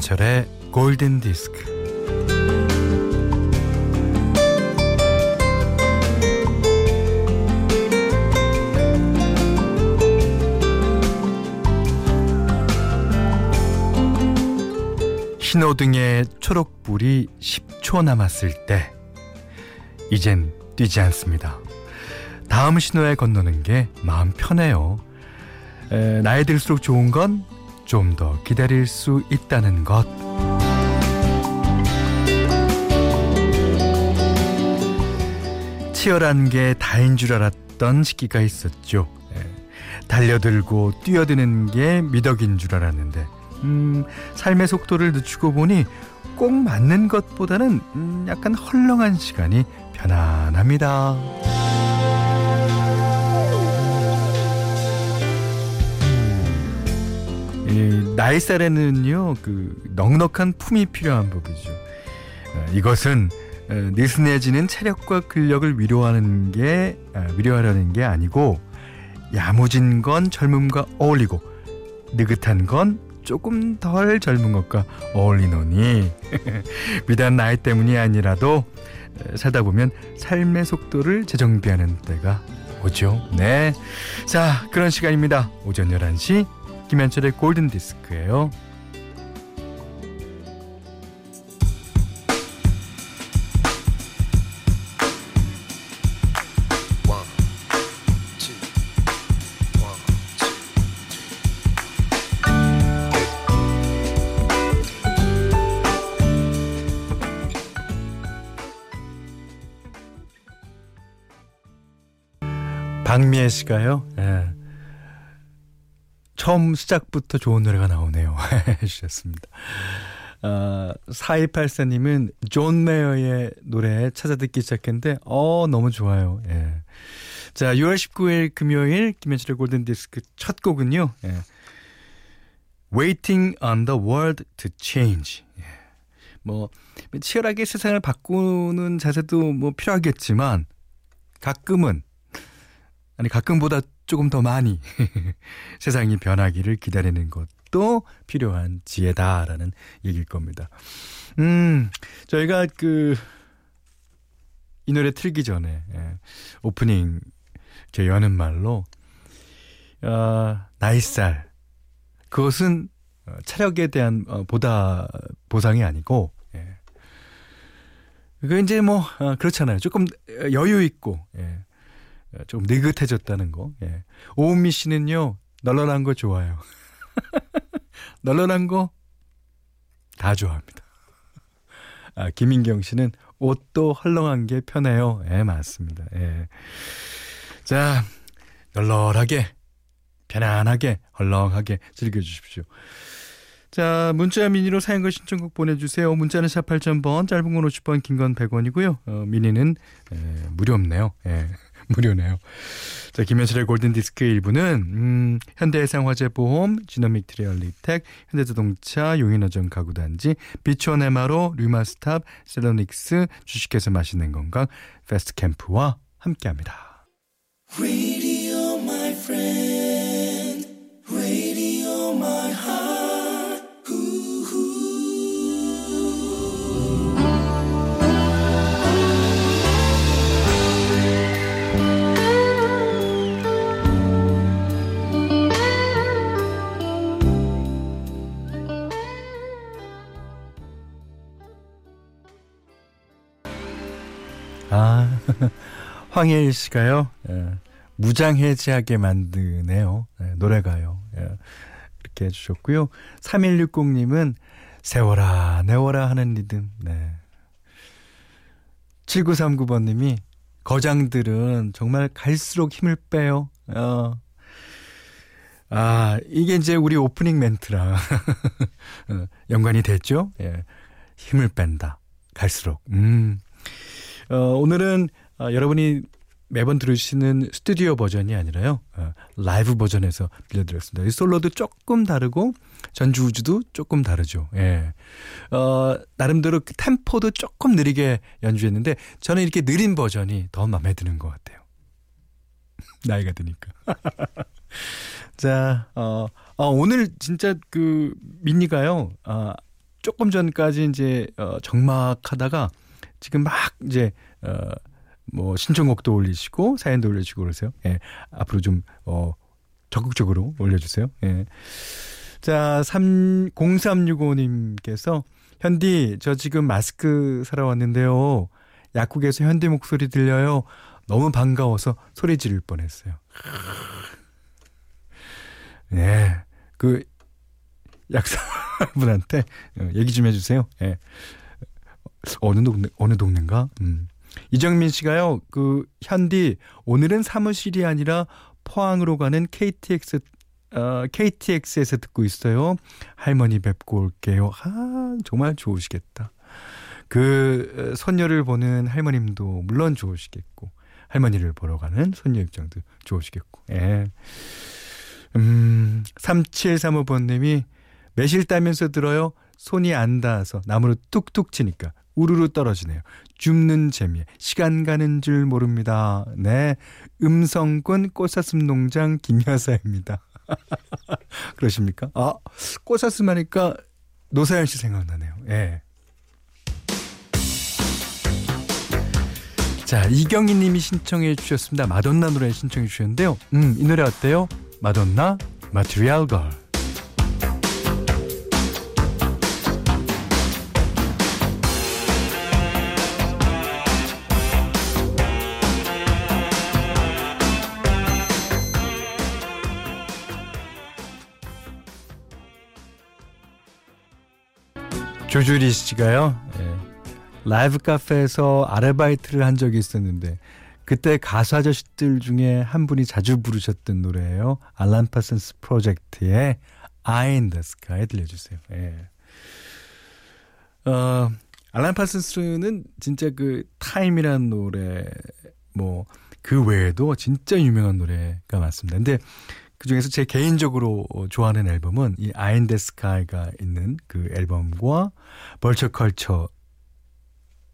김현철의 골든 디스크. 신호등에 초록불이 10초 남았을 때 이젠 뛰지 않습니다. 다음 신호에 건너는 게 마음 편해요. 에, 나이 들수록 좋은 건 좀 더 기다릴 수 있다는 것. 치열한 게 다인 줄 알았던 시기가 있었죠. 에, 달려들고 뛰어드는 게 미덕인 줄 알았는데 음, 삶의 속도를 늦추고 보니 꼭 맞는 것보다는 음, 약간 헐렁한 시간이 편안합니다. 이 나이살에는요 그 넉넉한 품이 필요한 법이죠. 어, 이것은 어, 느슨해지는 체력과 근력을 위로하는 게 아, 위로하려는 게 아니고 야무진 건 젊음과 어울리고 느긋한 건 조금 덜 젊은 것과 어울리노니 비단 나이 때문이 아니라도 살다 보면 삶의 속도를 재정비하는 때가 오죠. 네. 자, 그런 시간입니다. 오전 11시 김현철의 골든 디스크예요. 박미애 씨가요. 예. 처음 시작부터 좋은 노래가 나오네요. 해주셨습니다. 어, 4284님은 존 메어의 노래 찾아 듣기 시작했는데, 어, 너무 좋아요. 예. 자, 6월 19일 금요일 김현철의 골든디스크 첫 곡은요, 예. Waiting on the World to Change. 예. 뭐, 치열하게 세상을 바꾸는 자세도 뭐 필요하겠지만, 가끔은 아니 가끔보다 조금 더 많이 세상이 변하기를 기다리는 것도 필요한 지혜다라는 얘기일 겁니다. 음, 저희가 그 이 노래 틀기 전에 예, 오프닝 제 여는 말로 어, 나이살 그것은 어, 체력에 대한 어, 보다 보상이 아니고 예. 그 이제 뭐 어, 그렇잖아요. 조금 여유 있고 예. 좀 느긋해졌다는 거. 예. 오은미 씨는요, 널널한 거 좋아요. 널널한 거 다 좋아합니다. 아, 김인경 씨는 옷도 헐렁한 게 편해요. 예, 맞습니다. 예. 자, 널널하게, 편안하게, 헐렁하게 즐겨주십시오. 자, 문자 미니로 사연과 신청곡 보내주세요. 문자는 샵 8000번, 짧은 건 50번, 긴 건 100원이고요. 어, 미니는 에, 무료없네요. 예. 무료네요. 자, 김현철의 골든디스크 1부는, 음, 현대해상화재보험, 지노믹 트리얼리텍, 현대자동차, 용인어전 가구단지, 비추원 에마로, 류마스탑, 셀러닉스, 주식회사 맛있는 건강, 패스트캠프와 함께합니다. 아, 황혜일 씨가요, 예, 무장해제하게 만드네요. 예, 노래가요. 예, 이렇게 해주셨고요. 3160님은 세워라, 내워라 하는 리듬. 네. 7939번님이 거장들은 정말 갈수록 힘을 빼요. 어. 아, 이게 이제 우리 오프닝 멘트랑 어, 연관이 됐죠? 예. 힘을 뺀다. 갈수록. 음. 어, 오늘은 어, 여러분이 매번 들으시는 스튜디오 버전이 아니라요. 어, 라이브 버전에서 들려드렸습니다. 이 솔로도 조금 다르고 전주 우주도 조금 다르죠. 예. 어, 나름대로 그 템포도 조금 느리게 연주했는데 저는 이렇게 느린 버전이 더 마음에 드는 것 같아요. 나이가 드니까. 자, 어, 어, 오늘 진짜 그 민니가요. 어, 조금 전까지 이제 어, 정막하다가 지금 막 이제 어, 뭐 신청곡도 올리시고 사연도 올리시고 그러세요. 예. 앞으로 좀 어, 적극적으로 올려주세요. 예. 자, 3, 0365님께서 현디, 저 지금 마스크 사러 왔는데요. 약국에서 현디 목소리 들려요. 너무 반가워서 소리 지를 뻔했어요. 네. 그, 약사분한테 어, 얘기 좀 해주세요. 예. 어느 동네, 어느 동네인가? 음. 이정민 씨가요, 그, 현디, 오늘은 사무실이 아니라 포항으로 가는 KTX 어, KTX에서 듣고 있어요. 할머니 뵙고 올게요. 아, 정말 좋으시겠다. 그 손녀를 보는 할머님도 물론 좋으시겠고 할머니를 보러 가는 손녀 입장도 좋으시겠고. 예. 음, 3735번 님이 매실 따면서 들어요. 손이 안 닿아서 나무로 뚝뚝 치니까 우르르 떨어지네요. 줍는 재미에 시간 가는 줄 모릅니다. 네. 음성군 꽃사슴 농장 김여사입니다. 그러십니까? 아, 꽃사슴 하니까 노사연 씨 생각나네요. 예. 자, 이경희 님이 신청해 주셨습니다. 마돈나 노래 신청해 주셨는데요. 음, 이 노래 어때요? 마돈나, 마트리얼 걸. 조주리 씨가요. 예. 라이브 카페에서 아르바이트를 한 적이 있었는데 그때 가수 아저씨들 중에 한 분이 자주 부르셨던 노래예요. 알란 파슨스 프로젝트의 Eye in the Sky 들려주세요. 예. 어, 알란 파슨스는 진짜 그 Time이라는 노래 뭐 그 외에도 진짜 유명한 노래가 많습니다. 근데 그 중에서 제 개인적으로 좋아하는 앨범은 이 Eye in the Sky가 있는 그 앨범과 벌처 컬처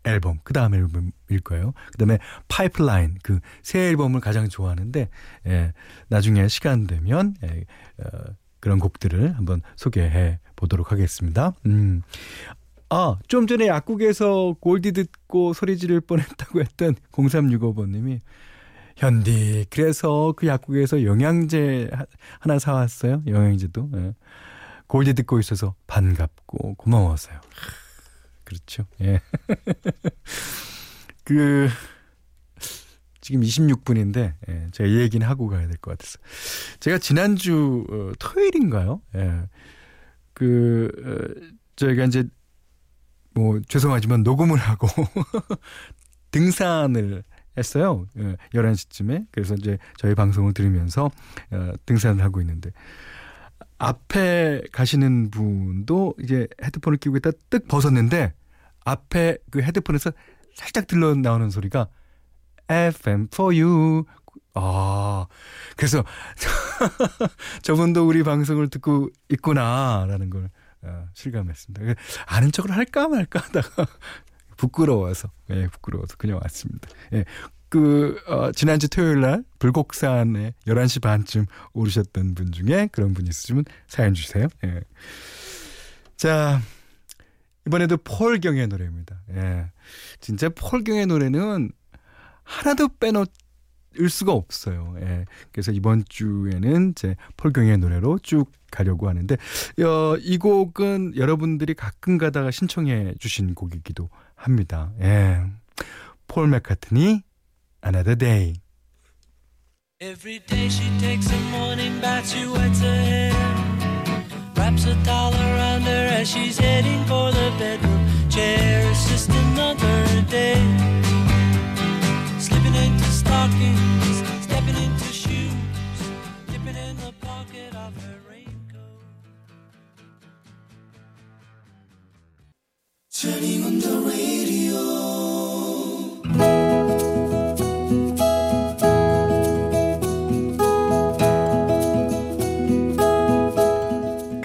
앨범 그 다음 앨범일 거예요. 그 다음에 파이프라인 그 새 앨범을 가장 좋아하는데 예, 나중에 시간 되면 예, 어, 그런 곡들을 한번 소개해 보도록 하겠습니다. 음. 아, 좀 전에 약국에서 골디 듣고 소리 지를 뻔했다고 했던 0365번님이 현디 그래서 그 약국에서 영양제 하나 사왔어요. 영양제도 예. 골디 듣고 있어서 반갑고 고마웠어요. 그렇죠. 예. 그 지금 26분인데 예, 제가 이 얘기는 하고 가야 될 것 같아서 제가 지난주 어, 토요일인가요? 예. 그 어, 저희가 이제 뭐 죄송하지만 녹음을 하고 등산을 했어요. 예, 11시쯤에. 그래서 이제 저희 방송을 들으면서 어, 등산을 하고 있는데 앞에 가시는 분도 이제 헤드폰을 끼고 있다 뜩 벗었는데 앞에 그 헤드폰에서 살짝 들러 나오는 소리가 FM for you. 아, 그래서 저분도 우리 방송을 듣고 있구나라는 걸 어, 실감했습니다. 아는 척을 할까 말까 하다가 부끄러워서, 예, 부끄러워서 그냥 왔습니다. 예. 그, 어, 지난주 토요일 날 불곡산에 11시 반쯤 오르셨던 분 중에 그런 분이 있으시면 사연 주세요. 예. 자, 이번에도 폴경의 노래입니다. 예. 진짜 폴경의 노래는 하나도 빼놓을 수가 없어요. 예. 그래서 이번 주에는 제 폴경의 노래로 쭉 가려고 하는데, 어, 이 곡은 여러분들이 가끔 가다가 신청해 주신 곡이기도 합니다. 예. 폴 맥카트니 Another Day. Every day she takes a morning bath, she wets her hair, wraps a towel around her as she's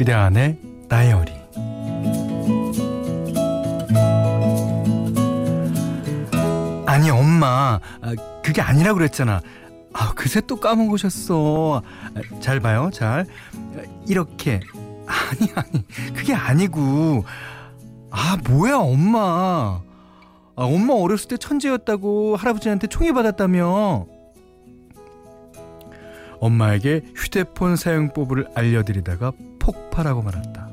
그대 안의 다이어리. 아니 엄마. 아, 그게 아니라 그랬잖아. 아 그새 또 까먹으셨어. 아, 잘 봐요 잘. 이렇게. 아니 아니. 그게 아니고. 아, 뭐야, 엄마. 아, 엄마 어렸을 때 천재였다고 할아버지한테 총애 받았다며. 엄마에게 휴대폰 사용법을 알려드리다가 폭발하고 말았다.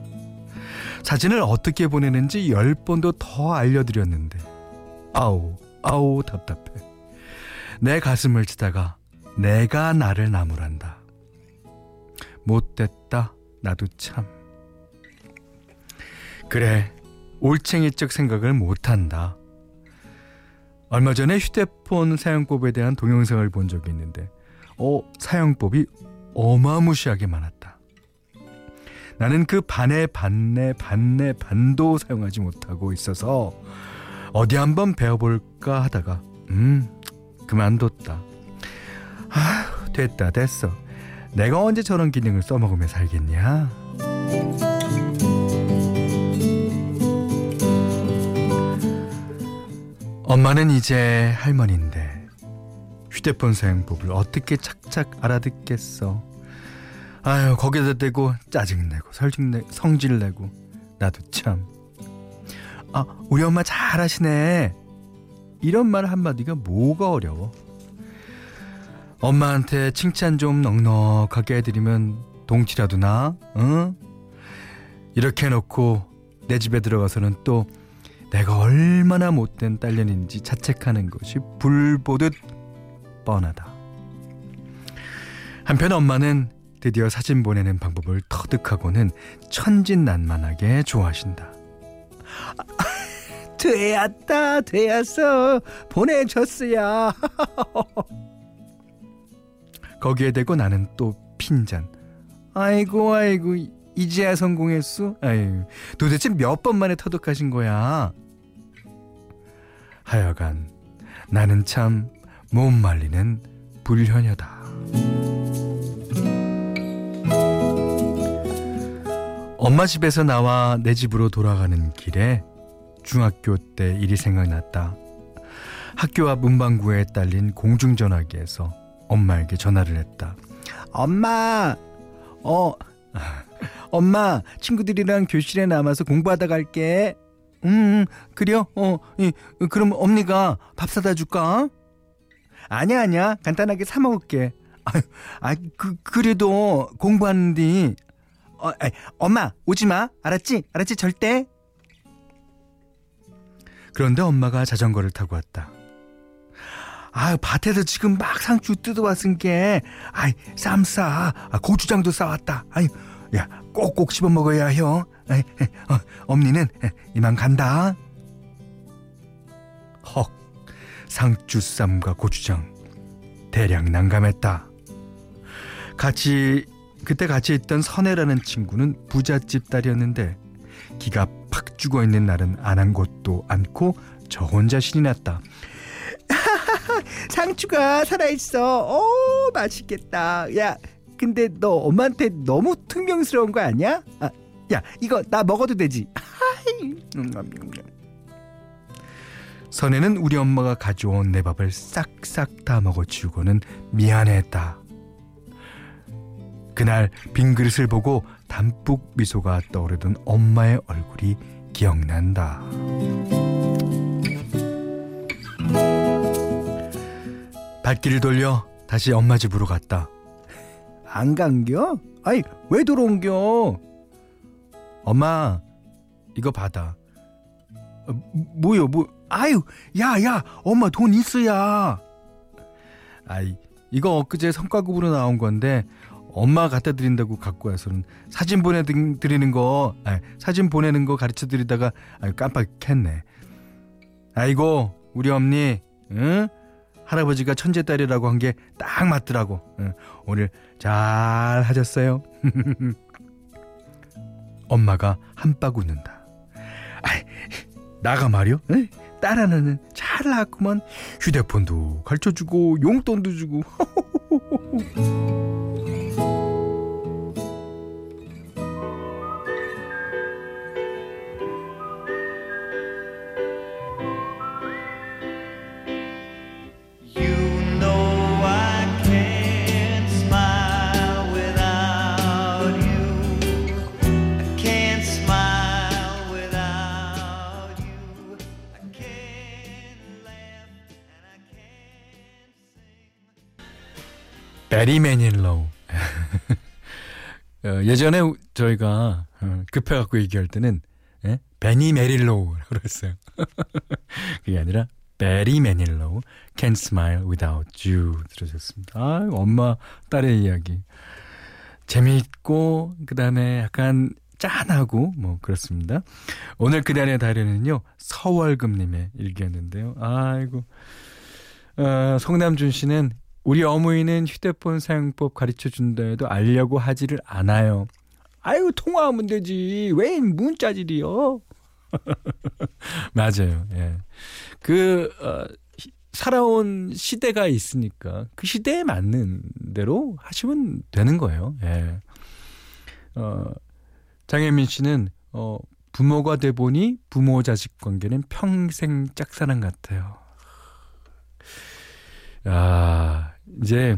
사진을 어떻게 보내는지 열 번도 더 알려드렸는데, 아우, 아우, 답답해. 내 가슴을 치다가 내가 나를 나무란다. 못됐다, 나도 참. 그래, 올챙이적 생각을 못한다. 얼마 전에 휴대폰 사용법에 대한 동영상을 본 적이 있는데, 어, 사용법이 어마무시하게 많았다. 나는 그 반에 반내 반내 반도 사용하지 못하고 있어서 어디 한번 배워볼까 하다가 음 그만뒀다. 아 됐다 됐어. 내가 언제 저런 기능을 써먹으며 살겠냐? 엄마는 이제 할머니인데 휴대폰 사용법을 어떻게 착착 알아듣겠어. 아유 거기다 대고 짜증내고 설증내 성질내고 나도 참. 아 우리 엄마 잘하시네. 이런 말 한마디가 뭐가 어려워. 엄마한테 칭찬 좀 넉넉하게 해드리면 동치라도 나, 응? 이렇게 해놓고 내 집에 들어가서는 또 내가 얼마나 못된 딸년인지 자책하는 것이 불보듯 뻔하다. 한편 엄마는 드디어 사진 보내는 방법을 터득하고는 천진난만하게 좋아하신다. 되었다, 되었어. 보내줬어야. 거기에 대고 나는 또 핀잔. 아이고, 아이고, 이제야 성공했어? 아유, 도대체 몇 번 만에 터득하신 거야? 하여간 나는 참 못 말리는 불효녀다. 엄마 집에서 나와 내 집으로 돌아가는 길에 중학교 때 일이 생각났다. 학교 앞 문방구에 딸린 공중전화기에서 엄마에게 전화를 했다. 엄마, 어, 엄마, 친구들이랑 교실에 남아서 공부하다 갈게. 음, 그래요? 어, 예, 그럼 엄니가 밥 사다 줄까? 아니야, 아니야. 간단하게 사 먹을게. 아, 아, 그, 그래도 공부하는데. 어, 아, 엄마, 오지 마. 알았지? 알았지? 절대. 그런데 엄마가 자전거를 타고 왔다. 아, 밭에서 지금 막 상추 뜯어왔은 게, 아이, 쌈 싸. 아, 고추장도 싸왔다. 아유, 야, 꼭꼭 씹어 먹어야 형. 에이, 어, 엄니는 이만 간다. 헉, 상추 쌈과 고추장 대량 난감했다. 같이 그때 같이 있던 선혜라는 친구는 부잣집 딸이었는데 기가 팍 죽어 있는 날은 안 한 것도 않고 저 혼자 신이 났다. 상추가 살아있어. 오, 맛있겠다. 야, 근데 너 엄마한테 너무 퉁명스러운 거 아니야? 아, 야, 이거 나 먹어도 되지? 선혜는 우리 엄마가 가져온 내 밥을 싹싹 다 먹어치우고는 미안했다. 그날 빈 그릇을 보고 담뿍 미소가 떠오르던 엄마의 얼굴이 기억난다. 발길을 돌려 다시 엄마 집으로 갔다. 안 간겨? 아이, 왜 들어온겨? 엄마, 이거 받아. 어, 뭐요, 뭐, 아유, 야, 야, 엄마 돈 있어야. 아이, 이거 엊그제 성과급으로 나온 건데, 엄마 갖다 드린다고 갖고 와서는 사진 보내드리는 거, 아, 사진 보내는 거 가르쳐 드리다가, 아유, 깜빡했네. 아이고, 우리 엄니, 응? 할아버지가 천재 딸이라고 한 게 딱 맞더라고. 응. 오늘 잘 하셨어요. 엄마가 한빡 웃는다. 아이, 나가 말이요? 응? 딸 하나는 잘 낳았구만. 휴대폰도 가르쳐주고 용돈도 주고. 베리 매닐로우. 어, 예전에 저희가 어, 급해갖고 얘기할 때는 예? 베니 메릴로우라고 그랬어요. 그게 아니라 베리 매닐로우 Can't Smile Without You 들으셨습니다. 아, 엄마 딸의 이야기. 재미있고 그 다음에 약간 짠하고 뭐 그렇습니다. 오늘 그날의 달에는요 서월금님의 일기였는데요. 아이고 어, 송남준 씨는 우리 어머니는 휴대폰 사용법 가르쳐 준다 해도 알려고 하지를 않아요. 아유 통화하면 되지 왜 문자질이요? 맞아요. 예. 그 어, 살아온 시대가 있으니까 그 시대에 맞는 대로 하시면 되는 거예요. 예. 어, 장혜민 씨는 어, 부모가 돼 보니 부모 자식 관계는 평생 짝사랑 같아요. 아, 이제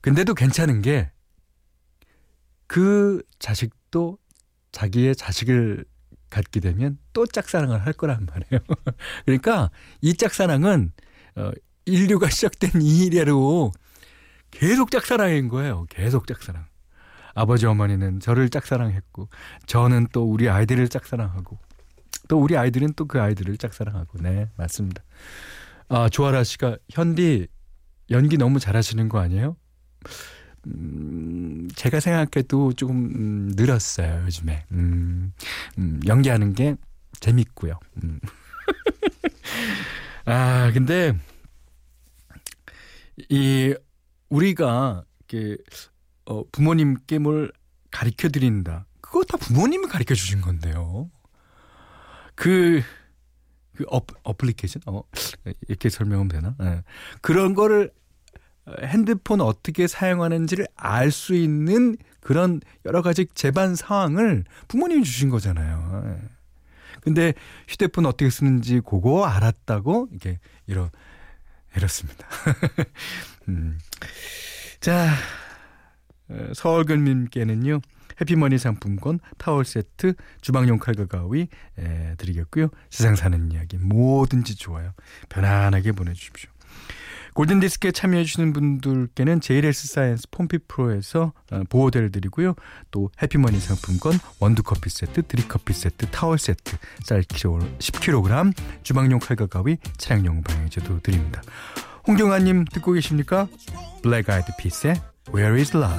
근데도 괜찮은 게 그 자식도 자기의 자식을 갖게 되면 또 짝사랑을 할 거란 말이에요. 그러니까 이 짝사랑은 어, 인류가 시작된 이래로 계속 짝사랑인 거예요. 계속 짝사랑. 아버지 어머니는 저를 짝사랑했고 저는 또 우리 아이들을 짝사랑하고 또 우리 아이들은 또 그 아이들을 짝사랑하고 네 맞습니다. 아 조아라 씨가 현디 연기 너무 잘하시는 거 아니에요? 음, 제가 생각해도 조금 음, 늘었어요 요즘에 음, 음, 연기하는 게 재밌고요. 음. 아 근데 이 우리가 이렇게 어, 부모님께 뭘 가르쳐 드린다. 그거 다 부모님이 가르쳐 주신 건데요. 그, 그 어, 어플리케이션? 어, 이렇게 설명하면 되나? 네. 그런 거를 핸드폰 어떻게 사용하는지를 알 수 있는 그런 여러 가지 재반 상황을 부모님이 주신 거잖아요. 네. 근데 휴대폰 어떻게 쓰는지 그거 알았다고 이게 이러 이렇습니다. 음. 자, 서월금님께는요 해피머니 상품권, 타월 세트, 주방용 칼과 가위 에, 드리겠고요. 세상 사는 이야기 뭐든지 좋아요. 편안하게 보내주십시오. 골든디스크에 참여해주시는 분들께는 JLS 사이언스 폼피 프로에서 어, 보호대를 드리고요. 또 해피머니 상품권, 원두커피 세트, 드립커피 세트, 타월 세트, 쌀 10kg, 주방용 칼과 가위, 차량용 방향제도 드립니다. 홍경아님 듣고 계십니까? 블랙 아이드 피스의 Where is Love?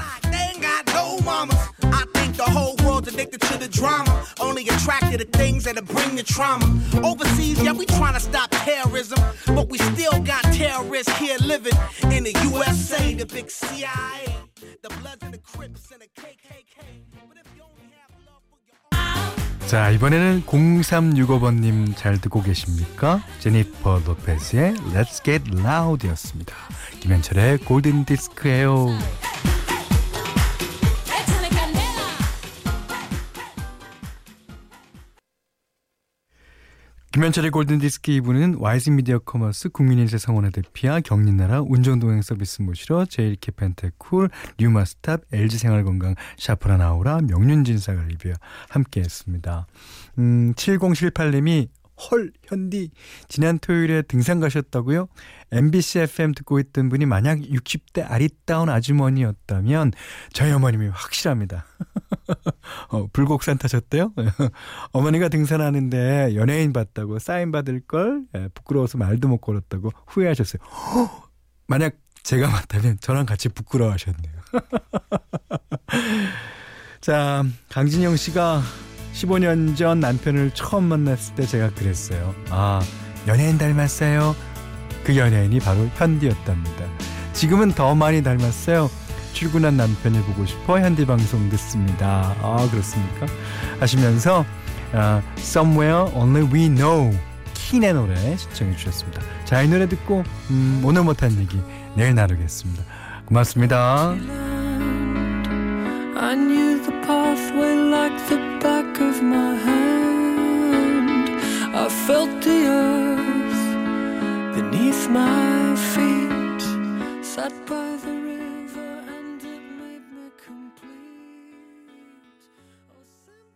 The whole world's addicted to the drama. Only attracted to things that'll bring the trauma. Overseas, yeah, we trying to stop terrorism. But we still got terrorists here living in the USA, the big CIA, the Bloods and the Crips and the KKK. But if you only have love for your 자, 이번에는 0365번님 잘 듣고 계십니까? 제니퍼 로페스의 Let's Get Loud 였습니다. 김현철의 골든 디스크예요. 김현철의 골든디스크 2부는 와이즈 미디어 커머스 국민인세 성원화 대피아 경린나라 운전동행 서비스 모시러 제일캐 펜테쿨 뉴마스탑 LG생활건강 샤프라나우라 명륜진사가 리뷰와 함께했습니다. 음, 7078님이 헐, 현디, 지난 토요일에 등산 가셨다고요? MBC FM 듣고 있던 분이 만약 60대 아리따운 아주머니였다면 저희 어머님이 확실합니다. 어, 불곡산 타셨대요? 어머니가 등산하는데 연예인 봤다고 사인 받을 걸 예, 부끄러워서 말도 못 걸었다고 후회하셨어요. 허! 만약 제가 맞다면 저랑 같이 부끄러워하셨네요. 자, 강진영 씨가 15년 전 남편을 처음 만났을 때 제가 그랬어요. 아, 연예인 닮았어요. 그 연예인이 바로 현디였답니다. 지금은 더 많이 닮았어요. 출근한 남편을 보고 싶어 현디 방송 듣습니다. 아, 그렇습니까? 하시면서 아, Somewhere Only We Know 킨의 노래 신청해 주셨습니다. 자, 이 노래 듣고 음, 오늘 못한 얘기 내일 나누겠습니다. 고맙습니다. Beneath my feet, sat by